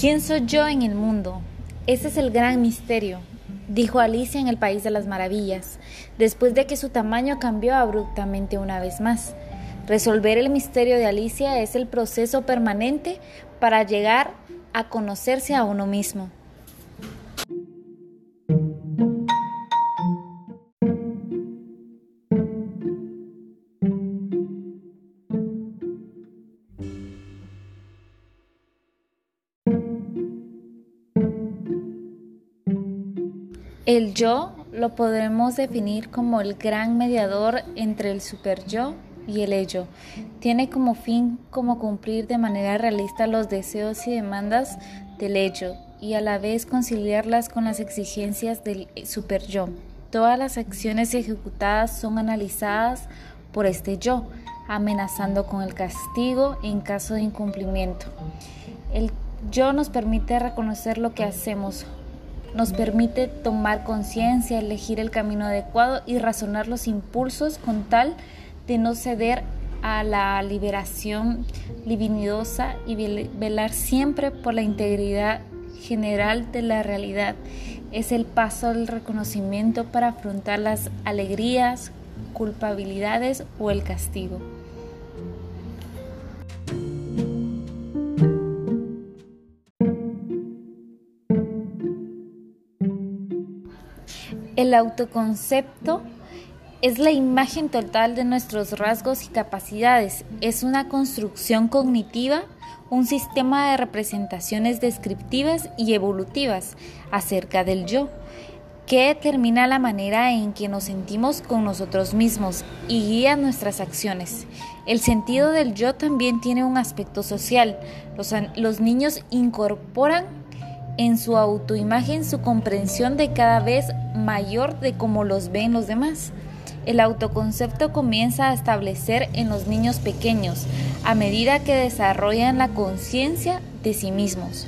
¿Quién soy yo en el mundo? Ese es el gran misterio, dijo Alicia en el País de las Maravillas, después de que su tamaño cambió abruptamente una vez más. Resolver el misterio de Alicia es el proceso permanente para llegar a conocerse a uno mismo. El yo lo podemos definir como el gran mediador entre el super yo y el ello. Tiene como fin como cumplir de manera realista los deseos y demandas del ello y a la vez conciliarlas con las exigencias del super yo. Todas las acciones ejecutadas son analizadas por este yo, amenazando con el castigo en caso de incumplimiento. El yo nos permite reconocer lo que hacemos, nos permite tomar conciencia, elegir el camino adecuado y razonar los impulsos con tal de no ceder a la liberación libidinosa y velar siempre por la integridad general de la realidad. Es el paso del reconocimiento para afrontar las alegrías, culpabilidades o el castigo. El autoconcepto es la imagen total de nuestros rasgos y capacidades. Es una construcción cognitiva, un sistema de representaciones descriptivas y evolutivas acerca del yo, que determina la manera en que nos sentimos con nosotros mismos y guía nuestras acciones. El sentido del yo también tiene un aspecto social. Los, niños incorporan en su autoimagen su comprensión de cada vez mayor de cómo los ven los demás. El autoconcepto comienza a establecer en los niños pequeños a medida que desarrollan la conciencia de sí mismos.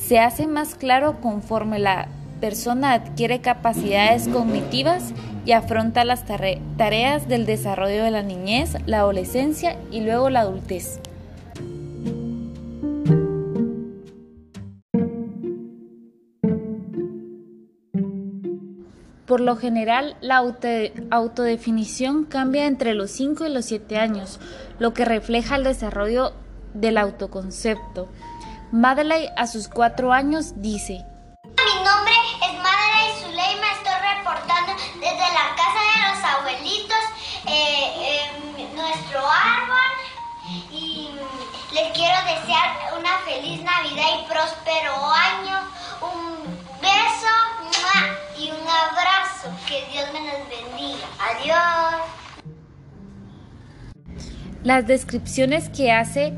Se hace más claro conforme la persona adquiere capacidades cognitivas y afronta las tareas del desarrollo de la niñez, la adolescencia y luego la adultez. Por lo general, la autodefinición cambia entre los 5 y los 7 años, lo que refleja el desarrollo del autoconcepto. Madeleine a sus 4 años dice, Mi nombre es Madeleine Zuleima, estoy reportando desde la casa de los abuelitos, eh, en nuestro árbol, y les quiero desear una feliz Navidad y próspero año, un beso y un abrazo. Que Dios me los bendiga. Adiós. Las descripciones que hace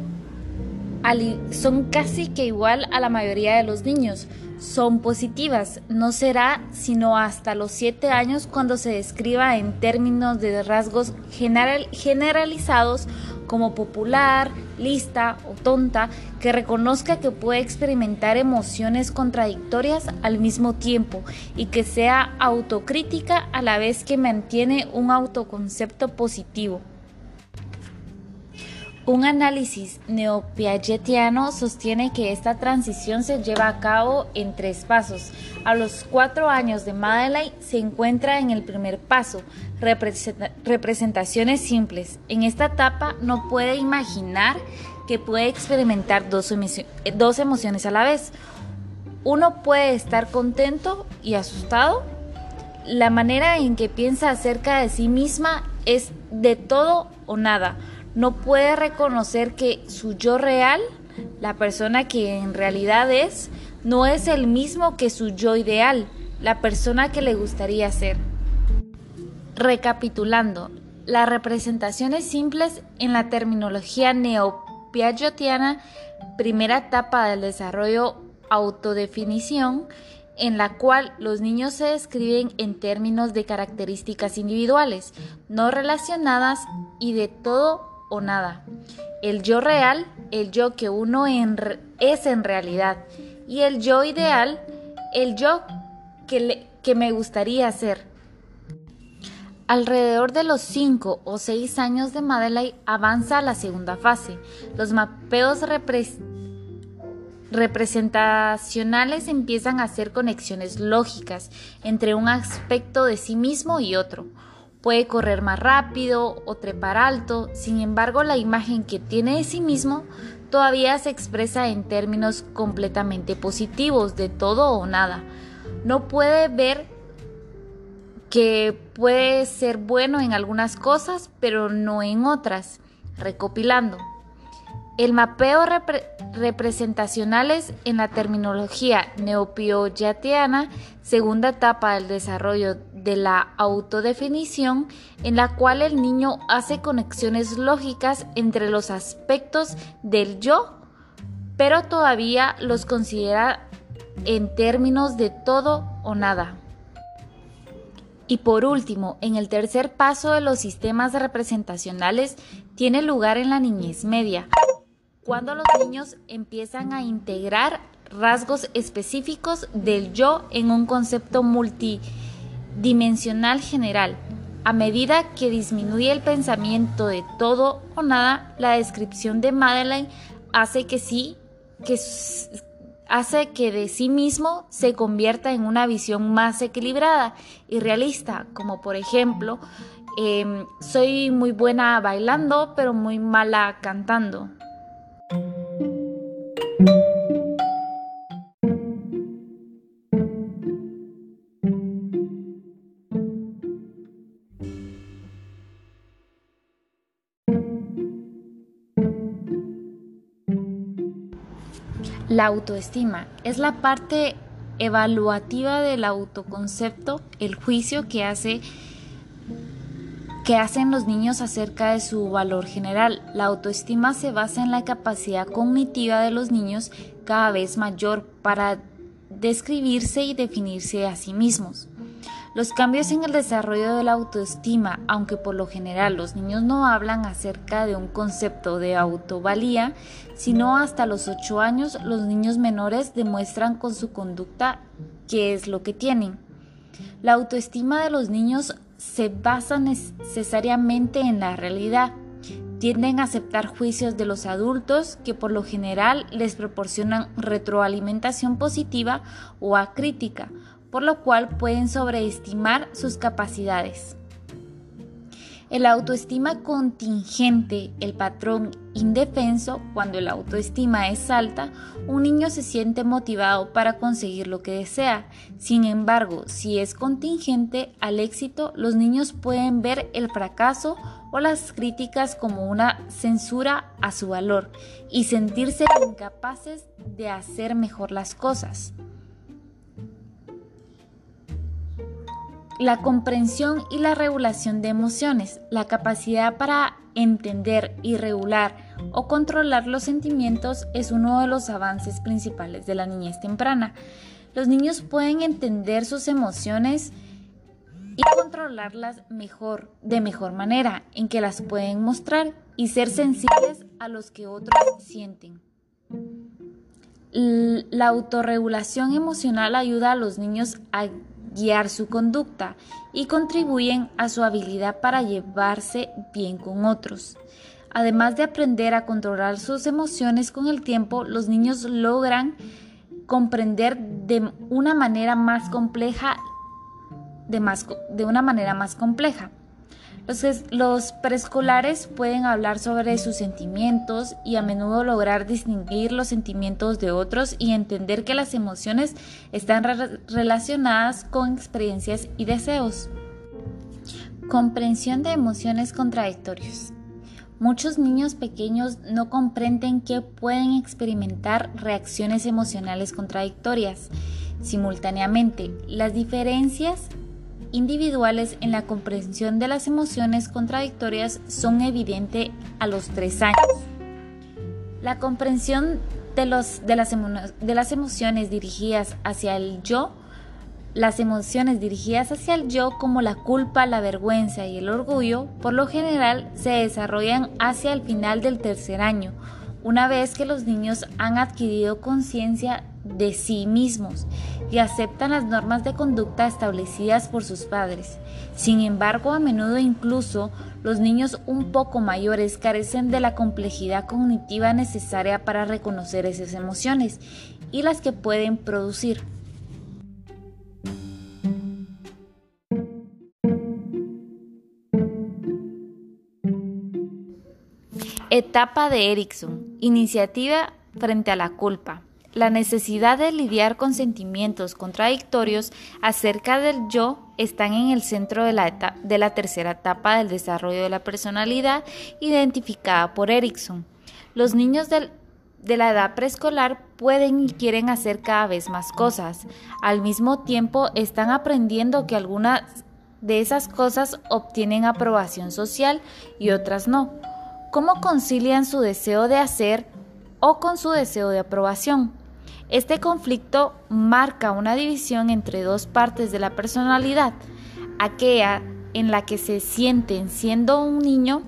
son casi que igual a la mayoría de los niños. Son positivas. No será sino hasta los 7 años cuando se describa en términos de rasgos general, generalizados como popular, lista o tonta, que reconozca que puede experimentar emociones contradictorias al mismo tiempo y que sea autocrítica a la vez que mantiene un autoconcepto positivo. Un análisis neopiagetiano sostiene que esta transición se lleva a cabo en tres pasos. A los cuatro años de Madeleine se encuentra en el primer paso, representaciones simples. En esta etapa no puede imaginar que puede experimentar dos, dos emociones a la vez. Uno puede estar contento y asustado. La manera en que piensa acerca de sí misma es de todo o nada no puede reconocer que su yo real, la persona que en realidad es, no es el mismo que su yo ideal, la persona que le gustaría ser. Recapitulando, las representaciones simples en la terminología neopiagetiana, primera etapa del desarrollo autodefinición, en la cual los niños se describen en términos de características individuales, no relacionadas y de todo o nada. El yo real, el yo que uno es en realidad. Y el yo ideal, el yo que, que me gustaría ser. Alrededor de los 5 o 6 años de Madeleine avanza a la segunda fase. Los mapeos representacionales empiezan a hacer conexiones lógicas entre un aspecto de sí mismo y otro. Puede correr más rápido o trepar alto, sin embargo la imagen que tiene de sí mismo todavía se expresa en términos completamente positivos, de todo o nada. No puede ver que puede ser bueno en algunas cosas, pero no en otras. Recopilando. El mapeo representacionales en la terminología neopiagetiana, segunda etapa del desarrollo de la autodefinición, en la cual el niño hace conexiones lógicas entre los aspectos del yo, pero todavía los considera en términos de todo o nada. Y por último, en el tercer paso de los sistemas representacionales tiene lugar en la niñez media, cuando los niños empiezan a integrar rasgos específicos del yo en un concepto multidimensional general. A medida que disminuye el pensamiento de todo o nada, la descripción de Madeleine hace que sí, que, hace que de sí mismo se convierta en una visión más equilibrada y realista, como por ejemplo, em, soy muy buena bailando, pero muy mala cantando. La autoestima es la parte evaluativa del autoconcepto, el juicio que hace que hacen los niños acerca de su valor general. La autoestima se basa en la capacidad cognitiva de los niños cada vez mayor para describirse y definirse a sí mismos. Los cambios en el desarrollo de la autoestima, aunque por lo general los niños no hablan acerca de un concepto de autovalía, sino hasta los 8 años los niños menores demuestran con su conducta qué es lo que tienen. La autoestima de los niños se basa necesariamente en la realidad. Tienden a aceptar juicios de los adultos que por lo general les proporcionan retroalimentación positiva o acrítica, por lo cual pueden sobreestimar sus capacidades. El autoestima contingente, el patrón indefenso, cuando el autoestima es alta, un niño se siente motivado para conseguir lo que desea. Sin embargo, si es contingente al éxito, los niños pueden ver el fracaso o las críticas como una censura a su valor y sentirse incapaces de hacer mejor las cosas. La comprensión y la regulación de emociones, la capacidad para entender y regular o controlar los sentimientos es uno de los avances principales de la niñez temprana. Los niños pueden entender sus emociones y controlarlas mejor, de mejor manera, en que las pueden mostrar y ser sensibles a los que otros sienten. La autorregulación emocional ayuda a los niños a guiar su conducta y contribuyen a su habilidad para llevarse bien con otros. Además de aprender a controlar sus emociones con el tiempo, los niños logran comprender de una manera más compleja de, una manera más compleja. Los, preescolares pueden hablar sobre sus sentimientos y a menudo lograr distinguir los sentimientos de otros y entender que las emociones están relacionadas con experiencias y deseos. Comprensión de emociones contradictorias. Muchos niños pequeños no comprenden que pueden experimentar reacciones emocionales contradictorias simultáneamente. Las diferencias individuales en la comprensión de las emociones contradictorias son evidentes a los tres años. La comprensión de, los, de, las de las emociones dirigidas hacia el yo, las emociones dirigidas hacia el yo como la culpa, la vergüenza y el orgullo, por lo general se desarrollan hacia el final del tercer año, una vez que los niños han adquirido conciencia de sí mismos y aceptan las normas de conducta establecidas por sus padres. Sin embargo, a menudo incluso los niños un poco mayores carecen de la complejidad cognitiva necesaria para reconocer esas emociones y las que pueden producir. Etapa de Erickson. Iniciativa frente a la culpa. La necesidad de lidiar con sentimientos contradictorios acerca del yo están en el centro de la, de la tercera etapa del desarrollo de la personalidad identificada por Erickson. Los niños de la edad preescolar pueden y quieren hacer cada vez más cosas. Al mismo tiempo están aprendiendo que algunas de esas cosas obtienen aprobación social y otras no. ¿Cómo concilian su deseo de hacer o con su deseo de aprobación? Este conflicto marca una división entre dos partes de la personalidad, aquella en la que se sienten siendo un niño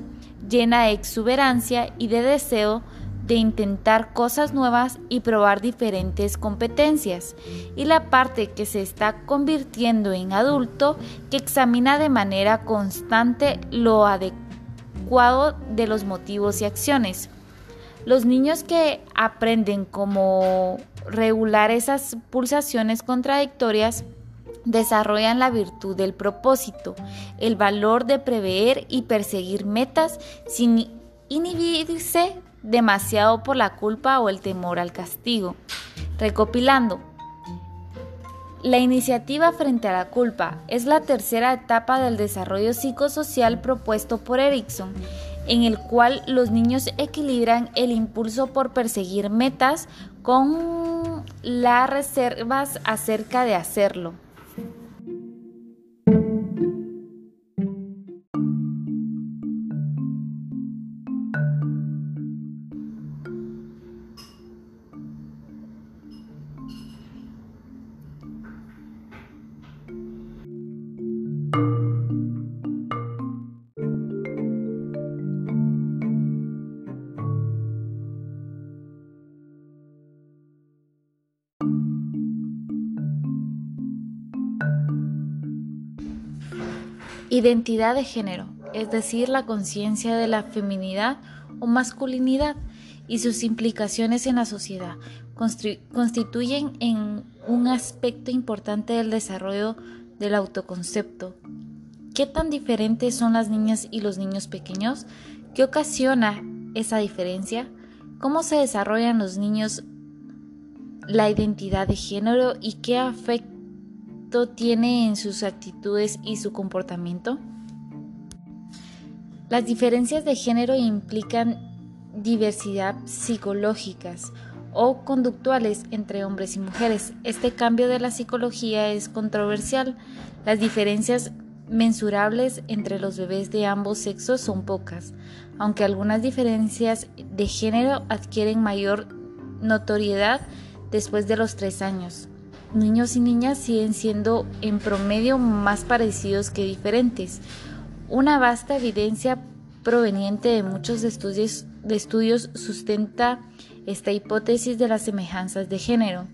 llena de exuberancia y de deseo de intentar cosas nuevas y probar diferentes competencias, y la parte que se está convirtiendo en adulto que examina de manera constante lo adecuado de los motivos y acciones. Los niños que aprenden cómo regular esas pulsaciones contradictorias desarrollan la virtud del propósito, el valor de prever y perseguir metas sin inhibirse demasiado por la culpa o el temor al castigo. Recopilando, la iniciativa frente a la culpa es la tercera etapa del desarrollo psicosocial propuesto por Erickson en el cual los niños equilibran el impulso por perseguir metas con las reservas acerca de hacerlo. Identidad de género, es decir, la conciencia de la feminidad o masculinidad y sus implicaciones en la sociedad, constituyen en un aspecto importante del desarrollo del autoconcepto. ¿Qué tan diferentes son las niñas y los niños pequeños? ¿Qué ocasiona esa diferencia? ¿Cómo se desarrollan los niños la identidad de género y qué afecta tiene en sus actitudes y su comportamiento? Las diferencias de género implican diversidad psicológicas o conductuales entre hombres y mujeres. Este cambio de la psicología es controversial. Las diferencias mensurables entre los bebés de ambos sexos son pocas, aunque algunas diferencias de género adquieren mayor notoriedad después de los tres años niños y niñas siguen siendo en promedio más parecidos que diferentes. Una vasta evidencia proveniente de muchos estudios, sustenta esta hipótesis de las semejanzas de género.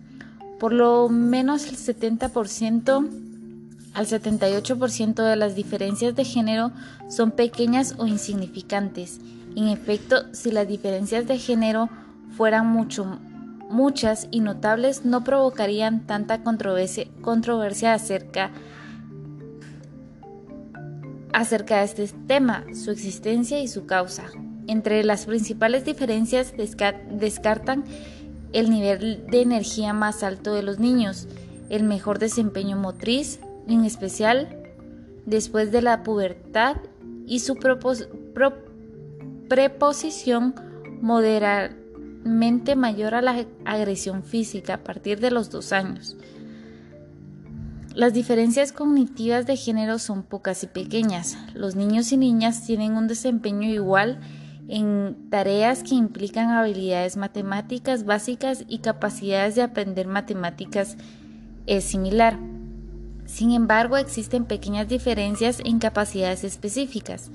Por lo menos el 70% al 78% de las diferencias de género son pequeñas o insignificantes. En efecto, si las diferencias de género fueran mucho muchas y notables no provocarían tanta controversia, acerca, acerca de este tema, su existencia y su causa. Entre las principales diferencias descartan el nivel de energía más alto de los niños, el mejor desempeño motriz, en especial después de la pubertad, y su preposición moderada mente mayor a la agresión física a partir de los dos años. Las diferencias cognitivas de género son pocas y pequeñas. Los niños y niñas tienen un desempeño igual en tareas que implican habilidades matemáticas básicas y capacidades de aprender matemáticas es similar. Sin embargo, existen pequeñas diferencias en capacidades específicas.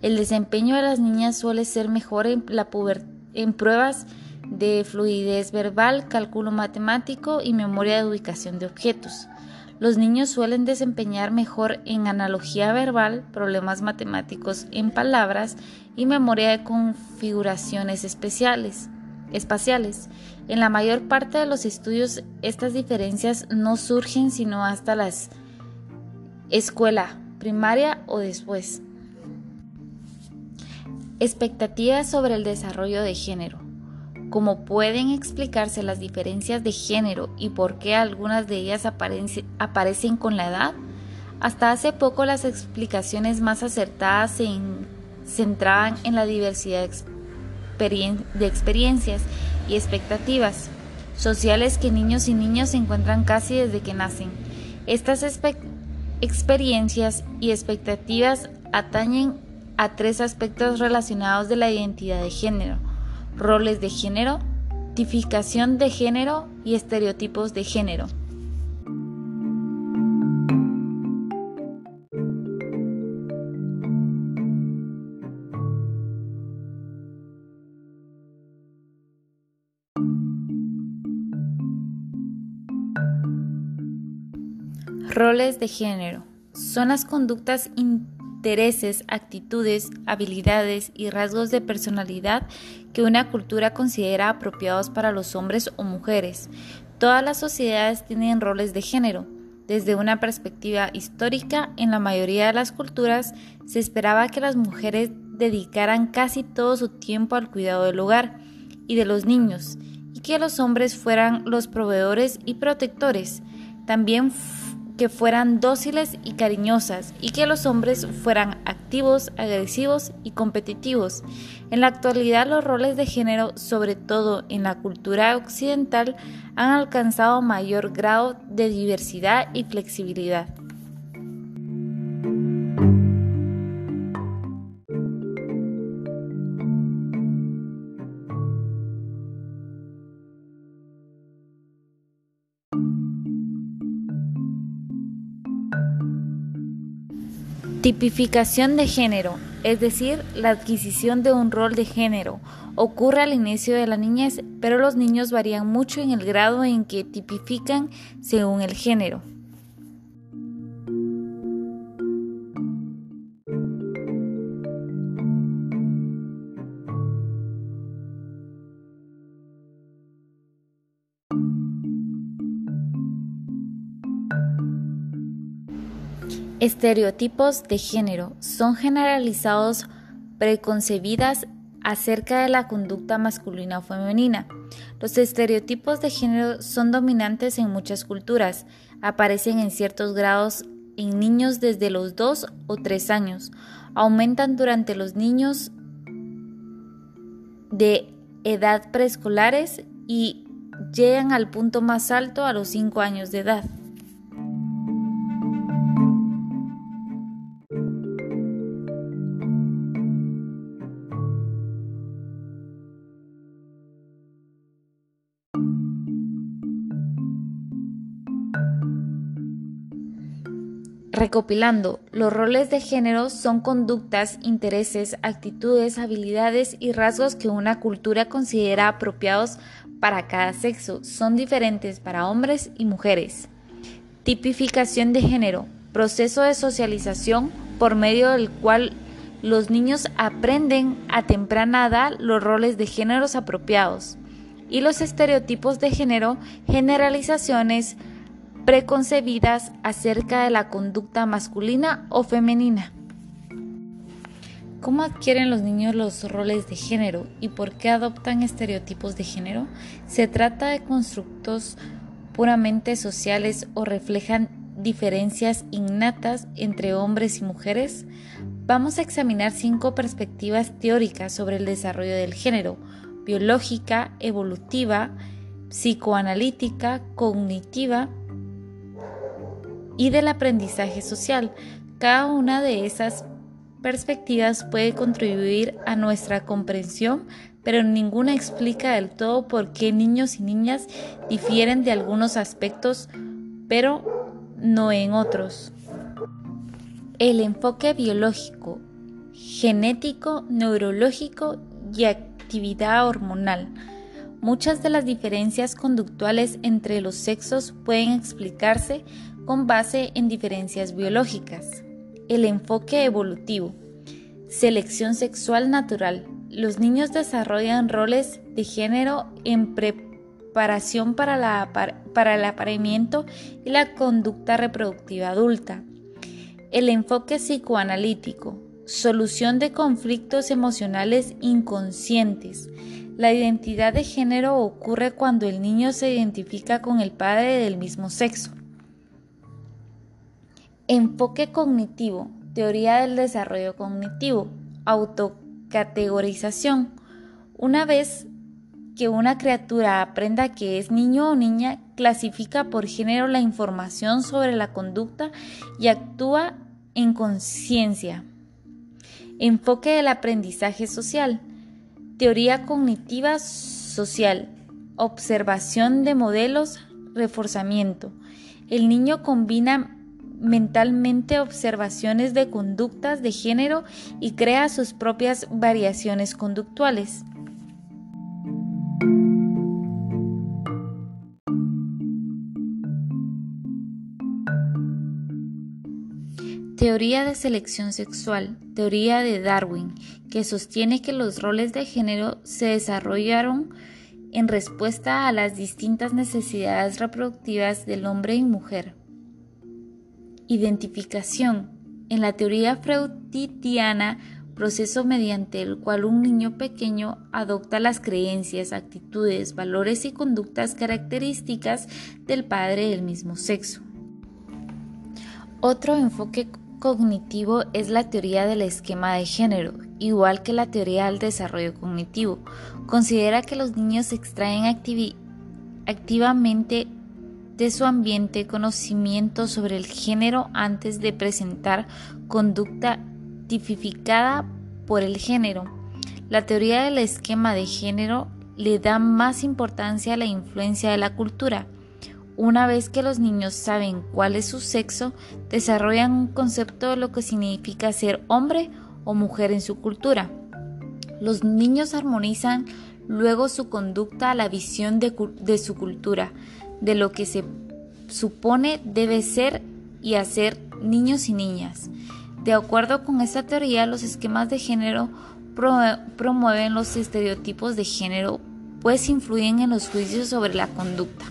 El desempeño de las niñas suele ser mejor en pruebas de fluidez verbal, cálculo matemático y memoria de ubicación de objetos. Los niños suelen desempeñar mejor en analogía verbal, problemas matemáticos en palabras y memoria de configuraciones especiales, espaciales. En la mayor parte de los estudios estas diferencias no surgen sino hasta la escuela primaria o después. Expectativas sobre el desarrollo de género. Cómo pueden explicarse las diferencias de género y por qué algunas de ellas aparecen con la edad, hasta hace poco las explicaciones más acertadas se centraban en la diversidad de experiencias y expectativas sociales que niños y niñas encuentran casi desde que nacen. Estas experiencias y expectativas atañen a tres aspectos relacionados de la identidad de género, roles de género, tipificación de género y estereotipos de género. Roles de género son las conductas intereses, actitudes, habilidades y rasgos de personalidad que una cultura considera apropiados para los hombres o mujeres. Todas las sociedades tienen roles de género. Desde una perspectiva histórica, en la mayoría de las culturas se esperaba que las mujeres dedicaran casi todo su tiempo al cuidado del hogar y de los niños, y que los hombres fueran los proveedores y protectores. También que fueran dóciles y cariñosas y que los hombres fueran activos, agresivos y competitivos. En la actualidad los roles de género, sobre todo en la cultura occidental, han alcanzado mayor grado de diversidad y flexibilidad. Tipificación de género, es decir, la adquisición de un rol de género, ocurre al inicio de la niñez, pero los niños varían mucho en el grado en que tipifican según el género. Estereotipos de género son generalizados preconcebidas acerca de la conducta masculina o femenina. Los estereotipos de género son dominantes en muchas culturas, aparecen en ciertos grados en niños desde los 2 o 3 años, aumentan durante los niños de edad preescolares y llegan al punto más alto a los 5 años de edad. Recopilando, los roles de género son conductas, intereses, actitudes, habilidades y rasgos que una cultura considera apropiados para cada sexo. Son diferentes para hombres y mujeres. Tipificación de género, proceso de socialización por medio del cual los niños aprenden a temprana edad los roles de géneros apropiados. Y los estereotipos de género, generalizaciones, preconcebidas acerca de la conducta masculina o femenina. ¿Cómo adquieren los niños los roles de género y por qué adoptan estereotipos de género? ¿Se trata de constructos puramente sociales o reflejan diferencias innatas entre hombres y mujeres? Vamos a examinar cinco perspectivas teóricas sobre el desarrollo del género, biológica, evolutiva, psicoanalítica, cognitiva, y del aprendizaje social. Cada una de esas perspectivas puede contribuir a nuestra comprensión, pero ninguna explica del todo por qué niños y niñas difieren de algunos aspectos, pero no en otros. El enfoque biológico, genético, neurológico y actividad hormonal. Muchas de las diferencias conductuales entre los sexos pueden explicarse con base en diferencias biológicas. El enfoque evolutivo. Selección sexual natural. Los niños desarrollan roles de género en preparación para, para el apareamiento y la conducta reproductiva adulta. El enfoque psicoanalítico. Solución de conflictos emocionales inconscientes. La identidad de género ocurre cuando el niño se identifica con el padre del mismo sexo. Enfoque cognitivo, teoría del desarrollo cognitivo, autocategorización. Una vez que una criatura aprenda que es niño o niña, clasifica por género la información sobre la conducta y actúa en conciencia. Enfoque del aprendizaje social, teoría cognitiva social, observación de modelos, reforzamiento. El niño combina mentalmente observaciones de conductas de género y crea sus propias variaciones conductuales. Teoría de selección sexual, teoría de Darwin, que sostiene que los roles de género se desarrollaron en respuesta a las distintas necesidades reproductivas del hombre y mujer. Identificación. En la teoría freudiana, proceso mediante el cual un niño pequeño adopta las creencias, actitudes, valores y conductas características del padre del mismo sexo. Otro enfoque cognitivo es la teoría del esquema de género, igual que la teoría del desarrollo cognitivo. Considera que los niños extraen activamente de su ambiente conocimiento sobre el género antes de presentar conducta tipificada por el género. La teoría del esquema de género le da más importancia a la influencia de la cultura. Una vez que los niños saben cuál es su sexo, desarrollan un concepto de lo que significa ser hombre o mujer en su cultura. Los niños armonizan luego su conducta a la visión de, de su cultura, de lo que se supone debe ser y hacer niños y niñas. De acuerdo con esta teoría, los esquemas de género promueven los estereotipos de género, pues influyen en los juicios sobre la conducta.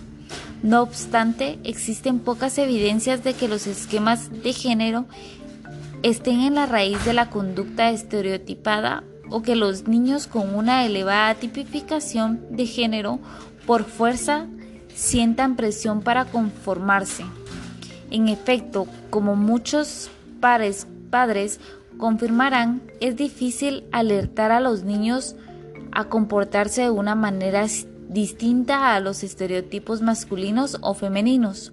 No obstante, existen pocas evidencias de que los esquemas de género estén en la raíz de la conducta estereotipada o que los niños con una elevada tipificación de género por fuerza sientan presión para conformarse. En efecto, como muchos padres, confirmarán, es difícil alertar a los niños a comportarse de una manera distinta a los estereotipos masculinos o femeninos.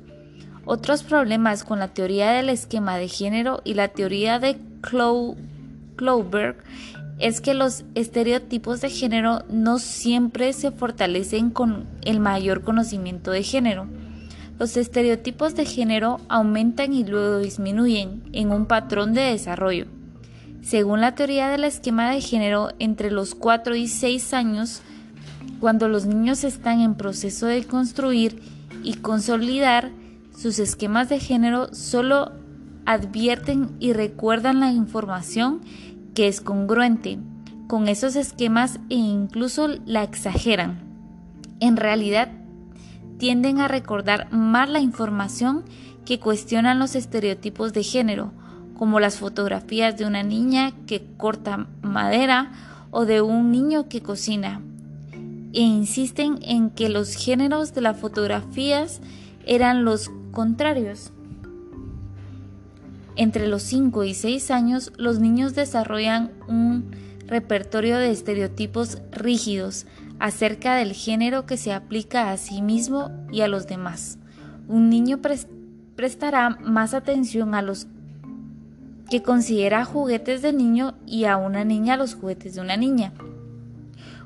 Otros problemas con la teoría del esquema de género y la teoría de Cloverberg es que los estereotipos de género no siempre se fortalecen con el mayor conocimiento de género. Los estereotipos de género aumentan y luego disminuyen en un patrón de desarrollo. Según la teoría del esquema de género, entre los 4 y 6 años, cuando los niños están en proceso de construir y consolidar sus esquemas de género, solo advierten y recuerdan la información que es congruente con esos esquemas e incluso la exageran. En realidad, tienden a recordar más la información que cuestionan los estereotipos de género, como las fotografías de una niña que corta madera o de un niño que cocina, e insisten en que los géneros de las fotografías eran los contrarios. Entre los 5 y 6 años, los niños desarrollan un repertorio de estereotipos rígidos acerca del género que se aplica a sí mismo y a los demás. Un niño prestará más atención a los que considera juguetes de niño y a una niña los juguetes de una niña.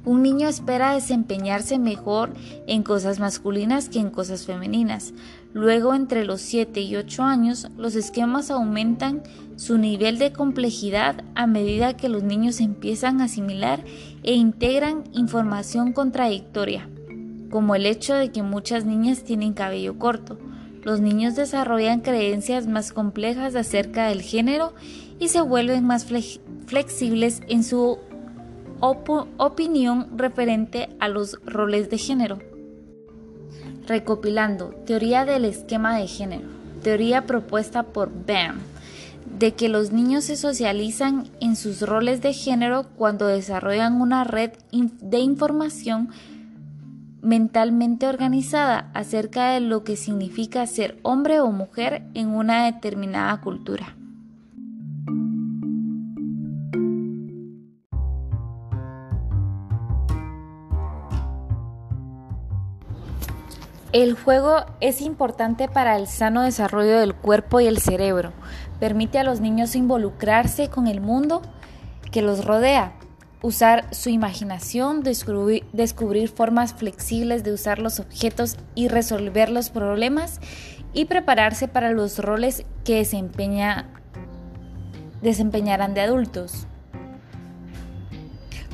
Un niño espera desempeñarse mejor en cosas masculinas que en cosas femeninas. Luego, entre los 7 y 8 años, los esquemas aumentan su nivel de complejidad a medida que los niños empiezan a asimilar e integran información contradictoria. como el hecho de que muchas niñas tienen cabello corto. Los niños desarrollan creencias más complejas acerca del género y se vuelven más flexibles en su opinión referente a los roles de género. Recopilando, teoría del esquema de género, teoría propuesta por BAM, de que los niños se socializan en sus roles de género cuando desarrollan una red de información mentalmente organizada acerca de lo que significa ser hombre o mujer en una determinada cultura. El juego es importante para el sano desarrollo del cuerpo y el cerebro. Permite a los niños involucrarse con el mundo que los rodea, usar su imaginación, descubrir, formas flexibles de usar los objetos y resolver los problemas y prepararse para los roles que desempeñarán de adultos.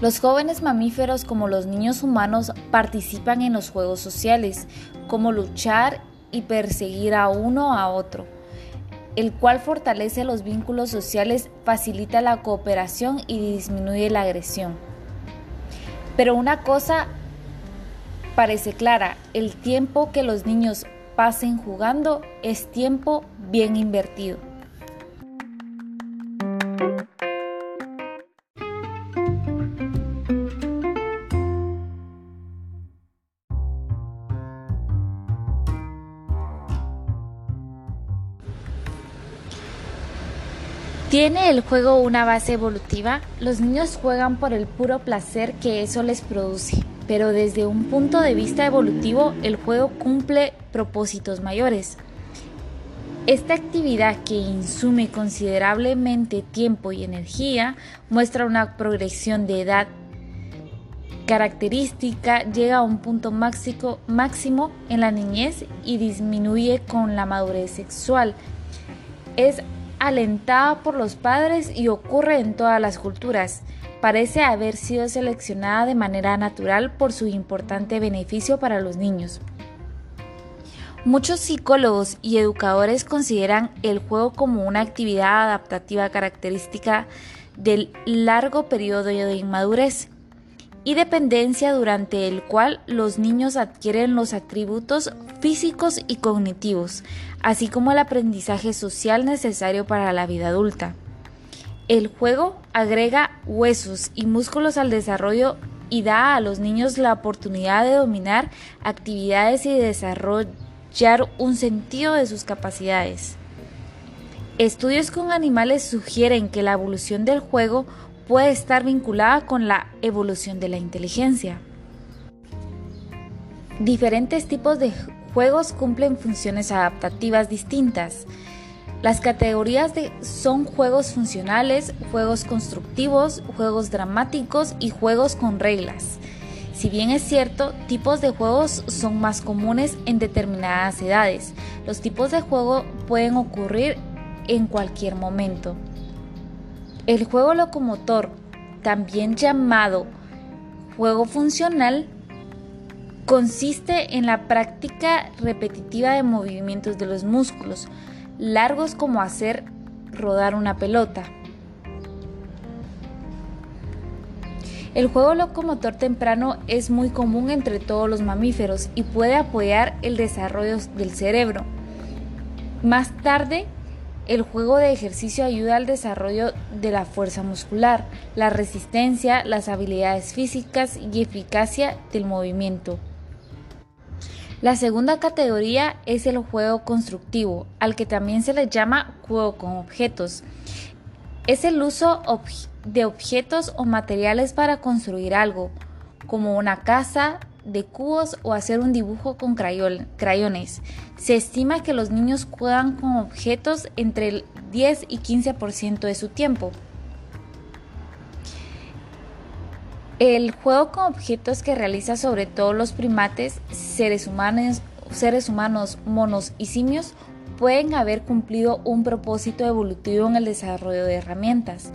Los jóvenes mamíferos como los niños humanos participan en los juegos sociales, como luchar y perseguir a uno a otro, el cual fortalece los vínculos sociales, facilita la cooperación y disminuye la agresión. Pero una cosa parece clara, el tiempo que los niños pasen jugando es tiempo bien invertido. ¿Tiene el juego una base evolutiva? Los niños juegan por el puro placer que eso les produce, pero desde un punto de vista evolutivo el juego cumple propósitos mayores. Esta actividad que insume considerablemente tiempo y energía muestra una progresión de edad característica, llega a un punto máximo, en la niñez y disminuye con la madurez sexual. Es alentada por los padres y ocurre en todas las culturas. Parece haber sido seleccionada de manera natural por su importante beneficio para los niños. Muchos psicólogos y educadores consideran el juego como una actividad adaptativa característica del largo periodo de inmadurez y dependencia durante el cual los niños adquieren los atributos físicos y cognitivos, así como el aprendizaje social necesario para la vida adulta. El juego agrega huesos y músculos al desarrollo y da a los niños la oportunidad de dominar actividades y desarrollar un sentido de sus capacidades. Estudios con animales sugieren que la evolución del juego puede estar vinculada con la evolución de la inteligencia. Diferentes tipos de juegos cumplen funciones adaptativas distintas. Las categorías de, son juegos funcionales, juegos constructivos, juegos dramáticos y juegos con reglas. Si bien es cierto, tipos de juegos son más comunes en determinadas edades, los tipos de juego pueden ocurrir en cualquier momento. El juego locomotor, también llamado juego funcional, consiste en la práctica repetitiva de movimientos de los músculos, largos como hacer rodar una pelota. El juego locomotor temprano es muy común entre todos los mamíferos y puede apoyar el desarrollo del cerebro. Más tarde, el juego de ejercicio ayuda al desarrollo de la fuerza muscular, la resistencia, las habilidades físicas y eficacia del movimiento. La segunda categoría es el juego constructivo, al que también se le llama juego con objetos. Es el uso de objetos o materiales para construir algo, como una casa, de cubos o hacer un dibujo con crayones. Se estima que los niños juegan con objetos entre el 10 y 15% de su tiempo. El juego con objetos que realiza sobre todo los primates, seres humanos, seres humanos, monos y simios pueden haber cumplido un propósito evolutivo en el desarrollo de herramientas.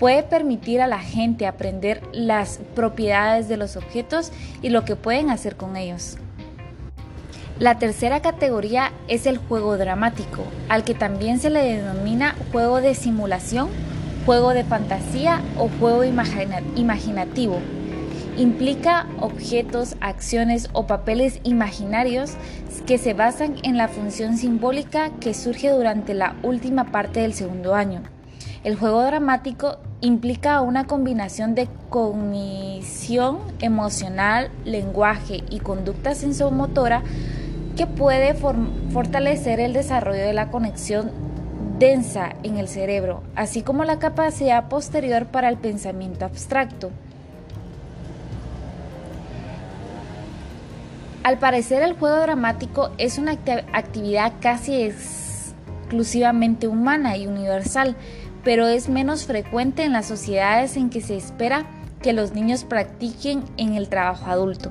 Puede permitir a la gente aprender las propiedades de los objetos y lo que pueden hacer con ellos. La tercera categoría es el juego dramático, al que también se le denomina juego de simulación, juego de fantasía o juego imaginativo. Implica objetos, acciones o papeles imaginarios que se basan en la función simbólica que surge durante la última parte del segundo año. El juego dramático implica una combinación de cognición emocional, lenguaje y conducta sensomotora que puede fortalecer el desarrollo de la conexión densa en el cerebro, así como la capacidad posterior para el pensamiento abstracto. Al parecer el juego dramático es una actividad casi exclusivamente humana y universal, pero es menos frecuente en las sociedades en que se espera que los niños practiquen en el trabajo adulto.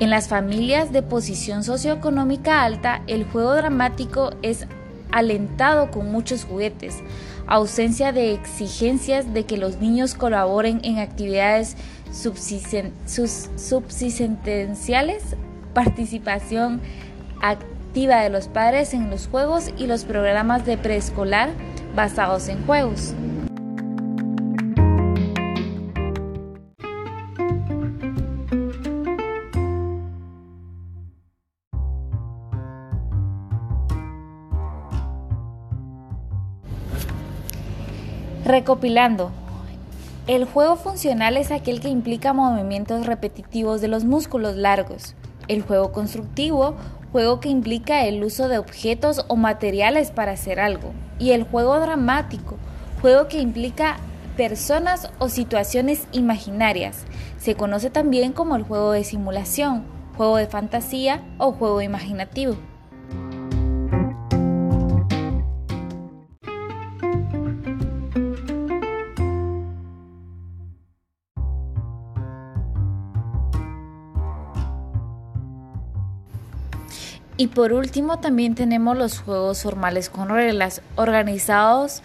En las familias de posición socioeconómica alta, el juego dramático es alentado con muchos juguetes, ausencia de exigencias de que los niños colaboren en actividades subsistenciales, participación activa de los padres en los juegos y los programas de preescolar basados en juegos. Recopilando, el juego funcional es aquel que implica movimientos repetitivos de los músculos largos. El juego constructivo, juego que implica el uso de objetos o materiales para hacer algo. Y el juego dramático, juego que implica personas o situaciones imaginarias. Se conoce también como el juego de simulación, juego de fantasía o juego imaginativo. Y por último también tenemos los juegos formales con reglas, organizados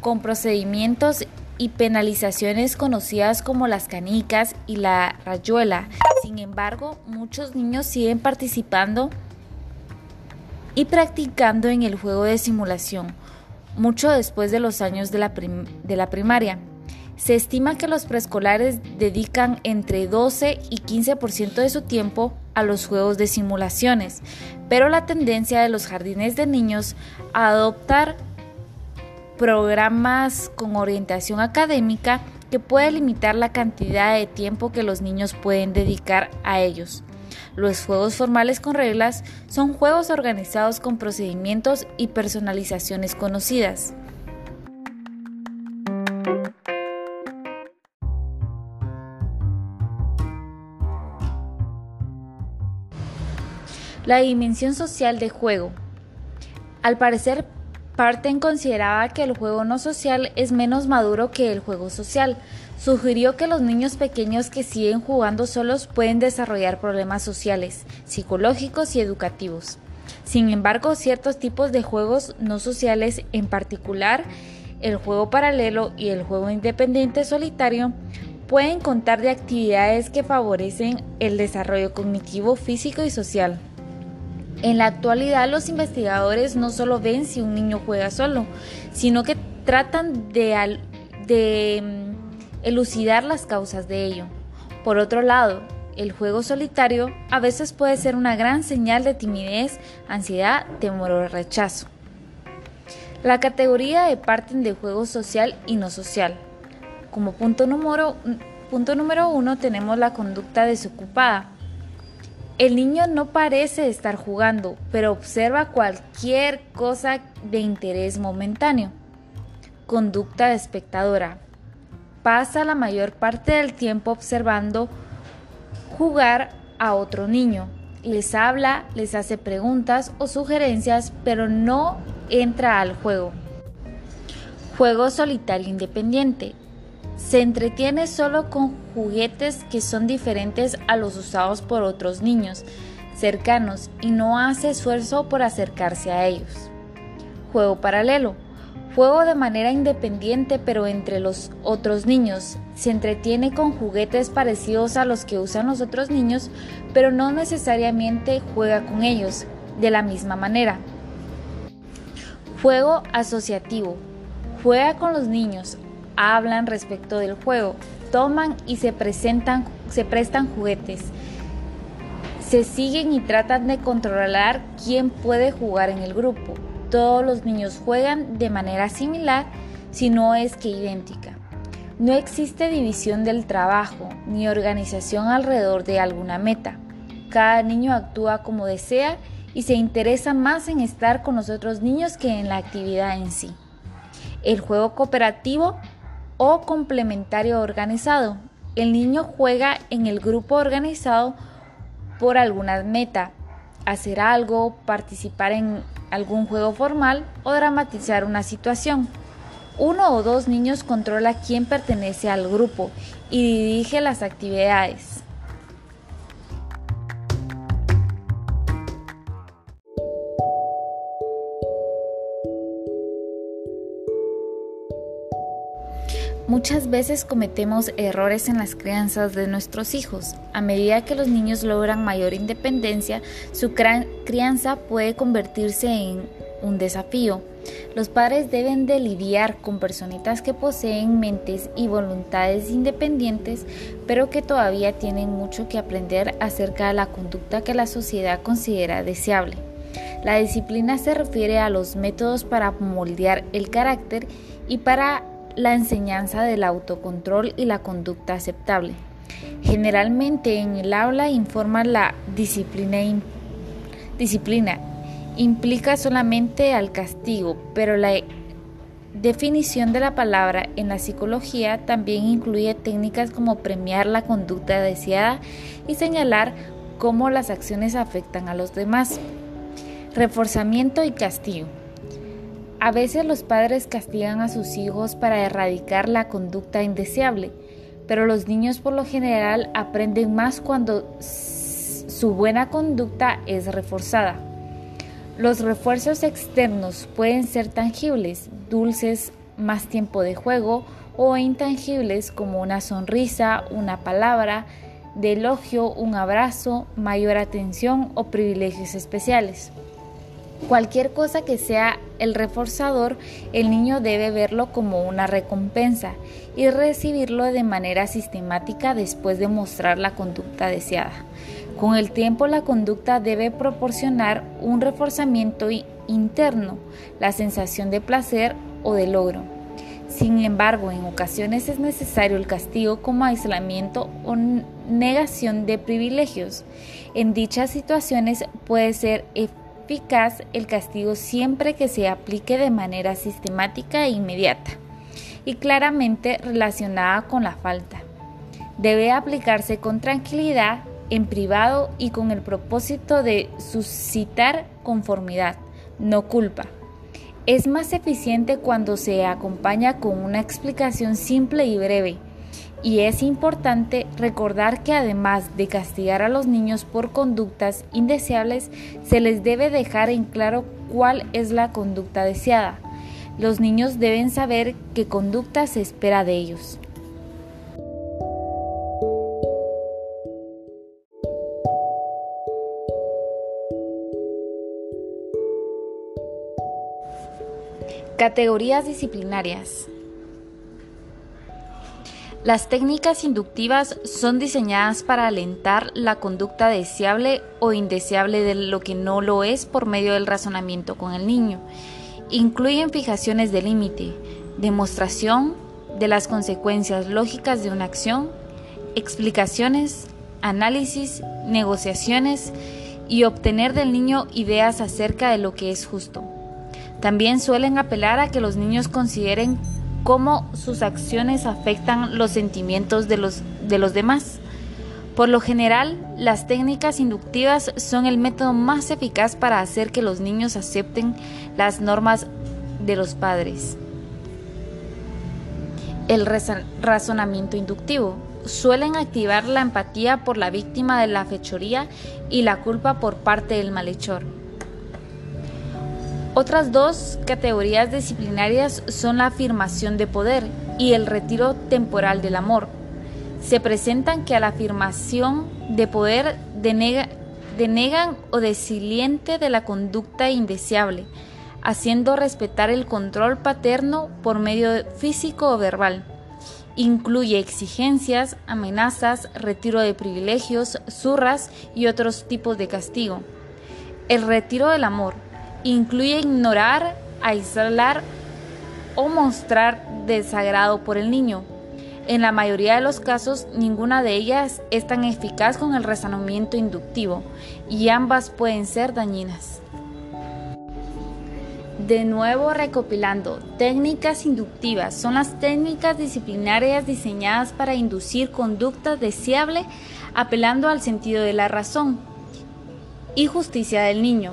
con procedimientos y penalizaciones conocidas como las canicas y la rayuela. Sin embargo, muchos niños siguen participando y practicando en el juego de simulación, mucho después de los años de la, de la primaria. Se estima que los preescolares dedican entre 12 y 15% de su tiempo a los juegos de simulaciones, pero la tendencia de los jardines de niños a adoptar programas con orientación académica que puede limitar la cantidad de tiempo que los niños pueden dedicar a ellos. Los juegos formales con reglas son juegos organizados con procedimientos y personalizaciones conocidas. La dimensión social de juego. Al parecer, Parten consideraba que el juego no social es menos maduro que el juego social. Sugirió que los niños pequeños que siguen jugando solos pueden desarrollar problemas sociales, psicológicos y educativos. Sin embargo, ciertos tipos de juegos no sociales, en particular el juego paralelo y el juego independiente solitario, pueden contar de actividades que favorecen el desarrollo cognitivo, físico y social. En la actualidad los investigadores no solo ven si un niño juega solo, sino que tratan de, mm, elucidar las causas de ello. Por otro lado, el juego solitario a veces puede ser una gran señal de timidez, ansiedad, temor o rechazo. La categoría de parten de juego social y no social. Como punto número, punto número uno tenemos la conducta desocupada. El niño no parece estar jugando, pero observa cualquier cosa de interés momentáneo. Conducta de espectadora. Pasa la mayor parte del tiempo observando jugar a otro niño. Les habla, les hace preguntas o sugerencias, pero no entra al juego. Juego solitario independiente. Se entretiene solo con juguetes que son diferentes a los usados por otros niños cercanos y no hace esfuerzo por acercarse a ellos. Juego paralelo. Juego de manera independiente pero entre los otros niños. Se entretiene con juguetes parecidos a los que usan los otros niños, pero no necesariamente juega con ellos de la misma manera. Juego asociativo. Juega con los niños, hablan respecto del juego, toman y se presentan, se prestan juguetes. Se siguen y tratan de controlar quién puede jugar en el grupo. Todos los niños juegan de manera similar, si no es que idéntica. No existe división del trabajo ni organización alrededor de alguna meta. Cada niño actúa como desea y se interesa más en estar con los otros niños que en la actividad en sí. El juego cooperativo o complementario organizado. El niño juega en el grupo organizado por alguna meta, hacer algo, participar en algún juego formal o dramatizar una situación. Uno o dos niños controla quién pertenece al grupo y dirige las actividades. Muchas veces cometemos errores en las crianzas de nuestros hijos. A medida que los niños logran mayor independencia, su crianza puede convertirse en un desafío. Los padres deben de lidiar con personitas que poseen mentes y voluntades independientes, pero que todavía tienen mucho que aprender acerca de la conducta que la sociedad considera deseable. La disciplina se refiere a los métodos para moldear el carácter y para la enseñanza del autocontrol y la conducta aceptable. Generalmente en el aula informa la disciplina, disciplina implica solamente al castigo, pero la definición de la palabra en la psicología también incluye técnicas como premiar la conducta deseada y señalar cómo las acciones afectan a los demás. Reforzamiento y castigo. A veces los padres castigan a sus hijos para erradicar la conducta indeseable, pero los niños por lo general aprenden más cuando su buena conducta es reforzada. Los refuerzos externos pueden ser tangibles, dulces, más tiempo de juego o intangibles como una sonrisa, una palabra de elogio, un abrazo, mayor atención o privilegios especiales. Cualquier cosa que sea el reforzador, el niño debe verlo como una recompensa y recibirlo de manera sistemática después de mostrar la conducta deseada. Con el tiempo la conducta debe proporcionar un reforzamiento interno, la sensación de placer o de logro. Sin embargo, en ocasiones es necesario el castigo como aislamiento o negación de privilegios. En dichas situaciones puede ser el castigo siempre que se aplique de manera sistemática e inmediata y claramente relacionada con la falta. Debe aplicarse con tranquilidad, en privado y con el propósito de suscitar conformidad, no culpa. Es más eficiente cuando se acompaña con una explicación simple y breve y es importante recordar que además de castigar a los niños por conductas indeseables, se les debe dejar en claro cuál es la conducta deseada. Los niños deben saber qué conducta se espera de ellos. Categorías disciplinarias. Las técnicas inductivas son diseñadas para alentar la conducta deseable o indeseable de lo que no lo es por medio del razonamiento con el niño. Incluyen fijaciones de límite, demostración de las consecuencias lógicas de una acción, explicaciones, análisis, negociaciones y obtener del niño ideas acerca de lo que es justo. También suelen apelar a que los niños consideren cómo sus acciones afectan los sentimientos de los, de los demás. Por lo general, las técnicas inductivas son el método más eficaz para hacer que los niños acepten las normas de los padres. El razonamiento inductivo suelen activar la empatía por la víctima de la fechoría y la culpa por parte del malhechor. Otras dos categorías disciplinarias son la afirmación de poder y el retiro temporal del amor. Se presentan que a la afirmación de poder denegan o desiliente de la conducta indeseable, haciendo respetar el control paterno por medio físico o verbal. Incluye exigencias, amenazas, retiro de privilegios, zurras y otros tipos de castigo. El retiro del amor incluye ignorar, aislar o mostrar desagrado por el niño. En la mayoría de los casos, ninguna de ellas es tan eficaz con el razonamiento inductivo y ambas pueden ser dañinas. De nuevo recopilando, técnicas inductivas son las técnicas disciplinarias diseñadas para inducir conducta deseable apelando al sentido de la razón y justicia del niño.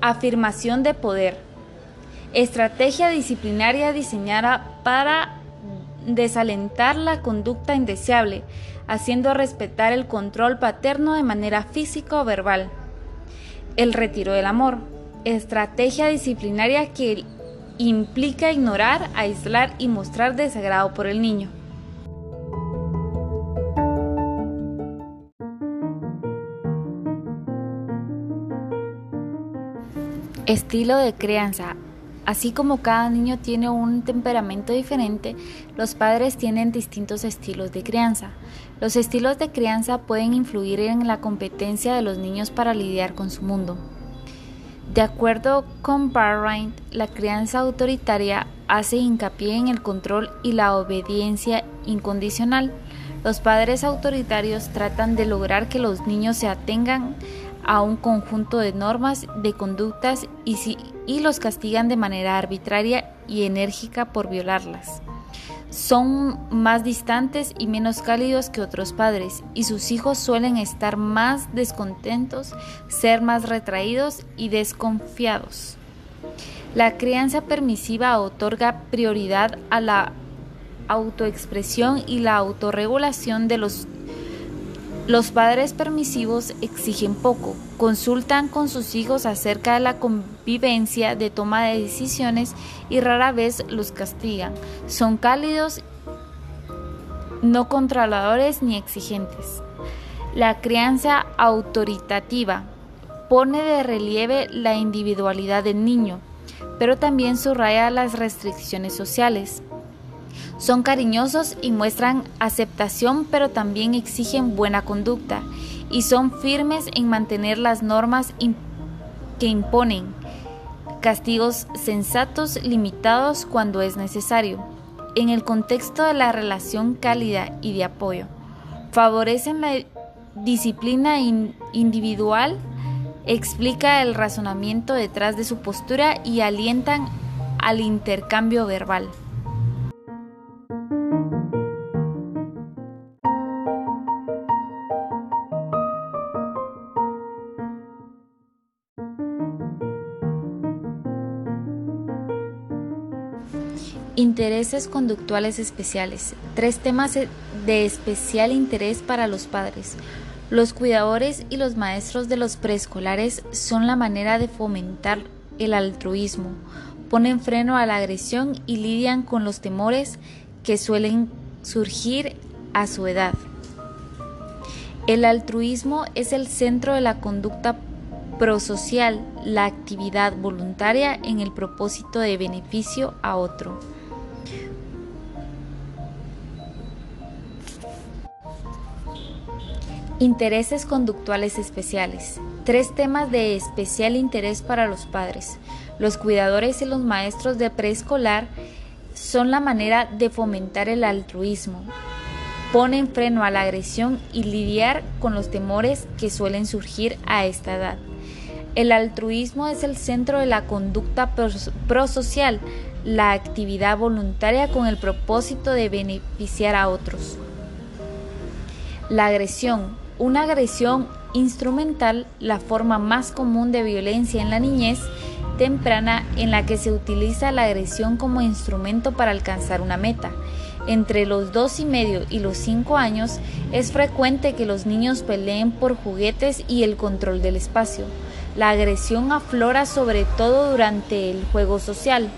Afirmación de poder. Estrategia disciplinaria diseñada para desalentar la conducta indeseable, haciendo respetar el control paterno de manera física o verbal. El retiro del amor. Estrategia disciplinaria que implica ignorar, aislar y mostrar desagrado por el niño. Estilo de crianza. Así como cada niño tiene un temperamento diferente, los padres tienen distintos estilos de crianza. Los estilos de crianza pueden influir en la competencia de los niños para lidiar con su mundo. De acuerdo con Barright, la crianza autoritaria hace hincapié en el control y la obediencia incondicional. Los padres autoritarios tratan de lograr que los niños se atengan a un conjunto de normas, de conductas y, y los castigan de manera arbitraria y enérgica por violarlas. Son más distantes y menos cálidos que otros padres y sus hijos suelen estar más descontentos, ser más retraídos y desconfiados. La crianza permisiva otorga prioridad a la autoexpresión y la autorregulación de los los padres permisivos exigen poco, consultan con sus hijos acerca de la convivencia, de toma de decisiones y rara vez los castigan. Son cálidos, no controladores ni exigentes. La crianza autoritativa pone de relieve la individualidad del niño, pero también subraya las restricciones sociales. Son cariñosos y muestran aceptación, pero también exigen buena conducta y son firmes en mantener las normas que imponen, castigos sensatos limitados cuando es necesario, en el contexto de la relación cálida y de apoyo. Favorecen la disciplina individual, explica el razonamiento detrás de su postura y alientan al intercambio verbal. Intereses conductuales especiales. Tres temas de especial interés para los padres. Los cuidadores y los maestros de los preescolares son la manera de fomentar el altruismo, ponen freno a la agresión y lidian con los temores que suelen surgir a su edad. El altruismo es el centro de la conducta prosocial, la actividad voluntaria en el propósito de beneficio a otro. Intereses conductuales especiales. Tres temas de especial interés para los padres. Los cuidadores y los maestros de preescolar son la manera de fomentar el altruismo. Ponen freno a la agresión y lidiar con los temores que suelen surgir a esta edad. El altruismo es el centro de la conducta prosocial, la actividad voluntaria con el propósito de beneficiar a otros. La agresión una agresión instrumental, la forma más común de violencia en la niñez temprana en la que se utiliza la agresión como instrumento para alcanzar una meta. Entre los dos y medio y los cinco años es frecuente que los niños peleen por juguetes y el control del espacio. La agresión aflora sobre todo durante el juego social.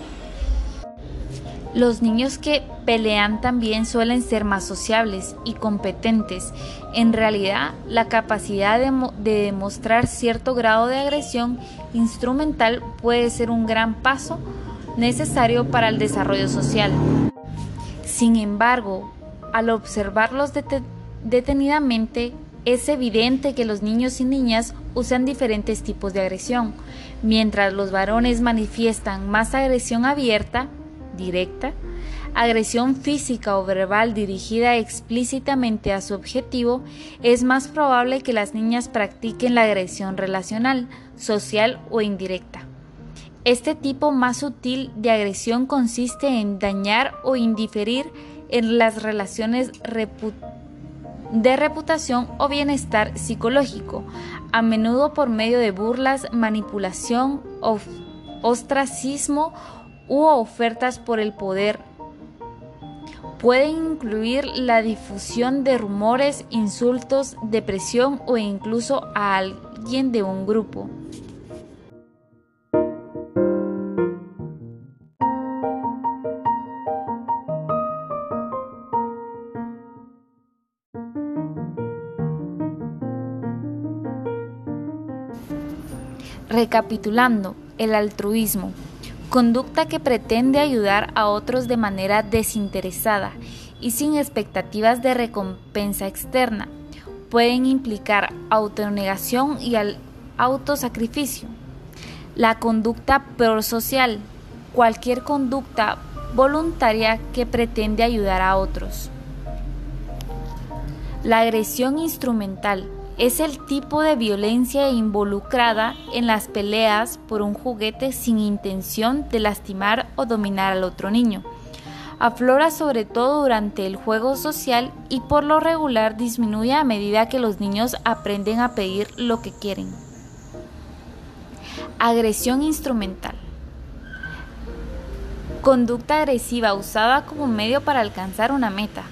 Los niños que pelean también suelen ser más sociables y competentes. En realidad, la capacidad de, demostrar cierto grado de agresión instrumental puede ser un gran paso necesario para el desarrollo social. Sin embargo, al observarlos detenidamente, es evidente que los niños y niñas usan diferentes tipos de agresión. Mientras los varones manifiestan más agresión abierta, directa, agresión física o verbal dirigida explícitamente a su objetivo, es más probable que las niñas practiquen la agresión relacional, social o indirecta. Este tipo más sutil de agresión consiste en dañar o indiferir en las relaciones de reputación o bienestar psicológico, a menudo por medio de burlas, manipulación, ostracismo u ofertas por el poder. Pueden incluir la difusión de rumores, insultos, depresión o incluso a alguien de un grupo. Recapitulando, el altruismo conducta que pretende ayudar a otros de manera desinteresada y sin expectativas de recompensa externa. Pueden implicar autonegación y autosacrificio. La conducta prosocial, cualquier conducta voluntaria que pretende ayudar a otros. La agresión instrumental, es el tipo de violencia involucrada en las peleas por un juguete sin intención de lastimar o dominar al otro niño. Aflora sobre todo durante el juego social y por lo regular disminuye a medida que los niños aprenden a pedir lo que quieren. Agresión instrumental. Conducta agresiva usada como medio para alcanzar una meta.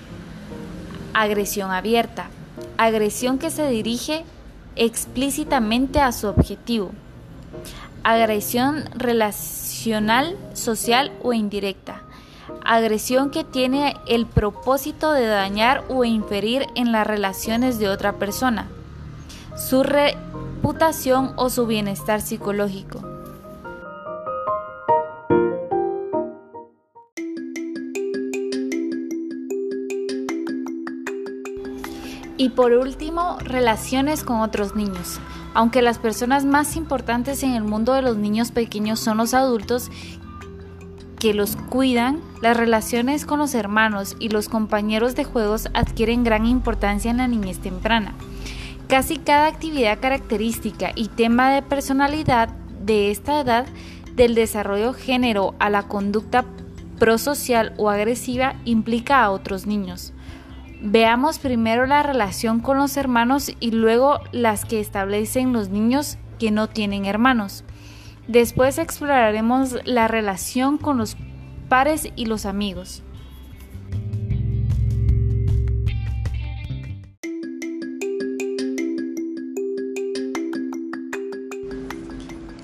Agresión abierta agresión que se dirige explícitamente a su objetivo, agresión relacional, social o indirecta, agresión que tiene el propósito de dañar o inferir en las relaciones de otra persona, su reputación o su bienestar psicológico. Y por último, relaciones con otros niños. Aunque las personas más importantes en el mundo de los niños pequeños son los adultos que los cuidan, las relaciones con los hermanos y los compañeros de juegos adquieren gran importancia en la niñez temprana. Casi cada actividad característica y tema de personalidad de esta edad, del desarrollo género a la conducta prosocial o agresiva, implica a otros niños. Veamos primero la relación con los hermanos y luego las que establecen los niños que no tienen hermanos. Después exploraremos la relación con los pares y los amigos.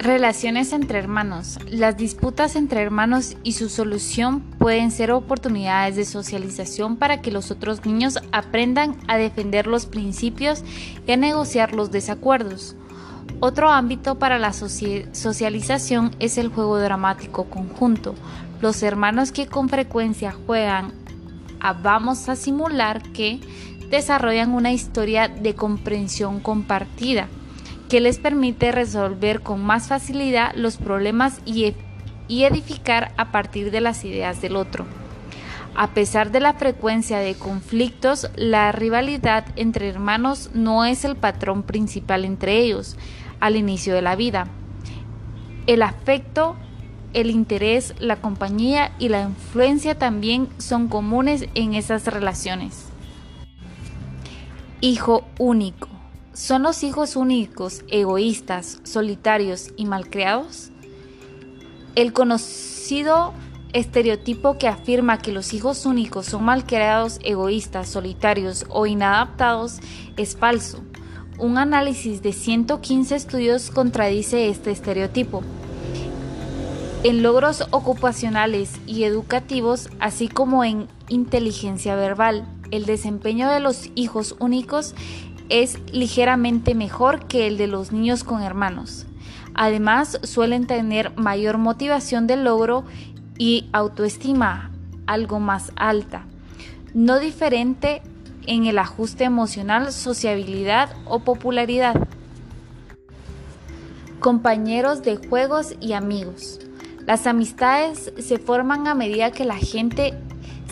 Relaciones entre hermanos. Las disputas entre hermanos y su solución pueden ser oportunidades de socialización para que los otros niños aprendan a defender los principios y a negociar los desacuerdos. Otro ámbito para la socialización es el juego dramático conjunto. Los hermanos que con frecuencia juegan a vamos a simular que desarrollan una historia de comprensión compartida que les permite resolver con más facilidad los problemas y, edificar a partir de las ideas del otro. A pesar de la frecuencia de conflictos, la rivalidad entre hermanos no es el patrón principal entre ellos al inicio de la vida. El afecto, el interés, la compañía y la influencia también son comunes en esas relaciones. Hijo único. ¿Son los hijos únicos, egoístas, solitarios y malcriados? El conocido estereotipo que afirma que los hijos únicos son malcriados, egoístas, solitarios o inadaptados es falso. un análisis de 115 estudios contradice este estereotipo. En logros ocupacionales y educativos, así como en inteligencia verbal, el desempeño de los hijos únicos es ligeramente mejor que el de los niños con hermanos. Además, suelen tener mayor motivación de logro y autoestima algo más alta, no diferente en el ajuste emocional, sociabilidad o popularidad. Compañeros de juegos y amigos. Las amistades se forman a medida que la gente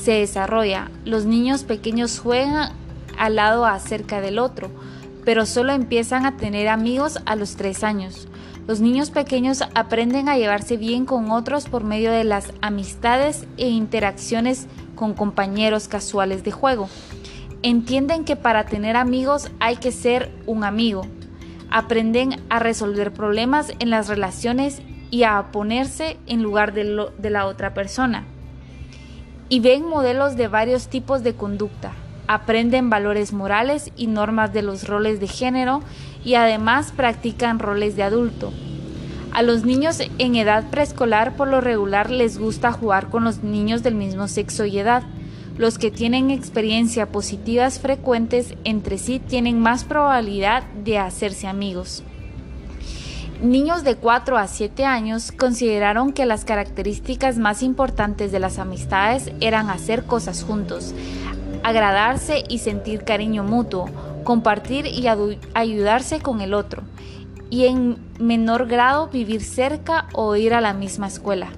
se desarrolla. Los niños pequeños juegan al lado acerca del otro, pero solo empiezan a tener amigos a los tres años. Los niños pequeños aprenden a llevarse bien con otros por medio de las amistades e interacciones con compañeros casuales de juego. Entienden que para tener amigos hay que ser un amigo. Aprenden a resolver problemas en las relaciones y a ponerse en lugar de, de la otra persona. Y ven modelos de varios tipos de conducta, aprenden valores morales y normas de los roles de género y además practican roles de adulto. A los niños en edad preescolar por lo regular les gusta jugar con los niños del mismo sexo y edad. Los que tienen experiencias positivas frecuentes entre sí tienen más probabilidad de hacerse amigos. Niños de 4 a 7 años consideraron que las características más importantes de las amistades eran hacer cosas juntos, agradarse y sentir cariño mutuo, compartir y ayudarse con el otro, y en menor grado vivir cerca o ir a la misma escuela.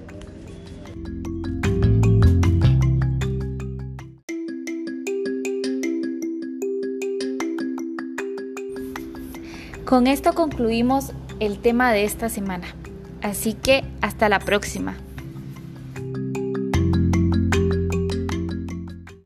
Con esto concluimos el tema de esta semana. Así que hasta la próxima.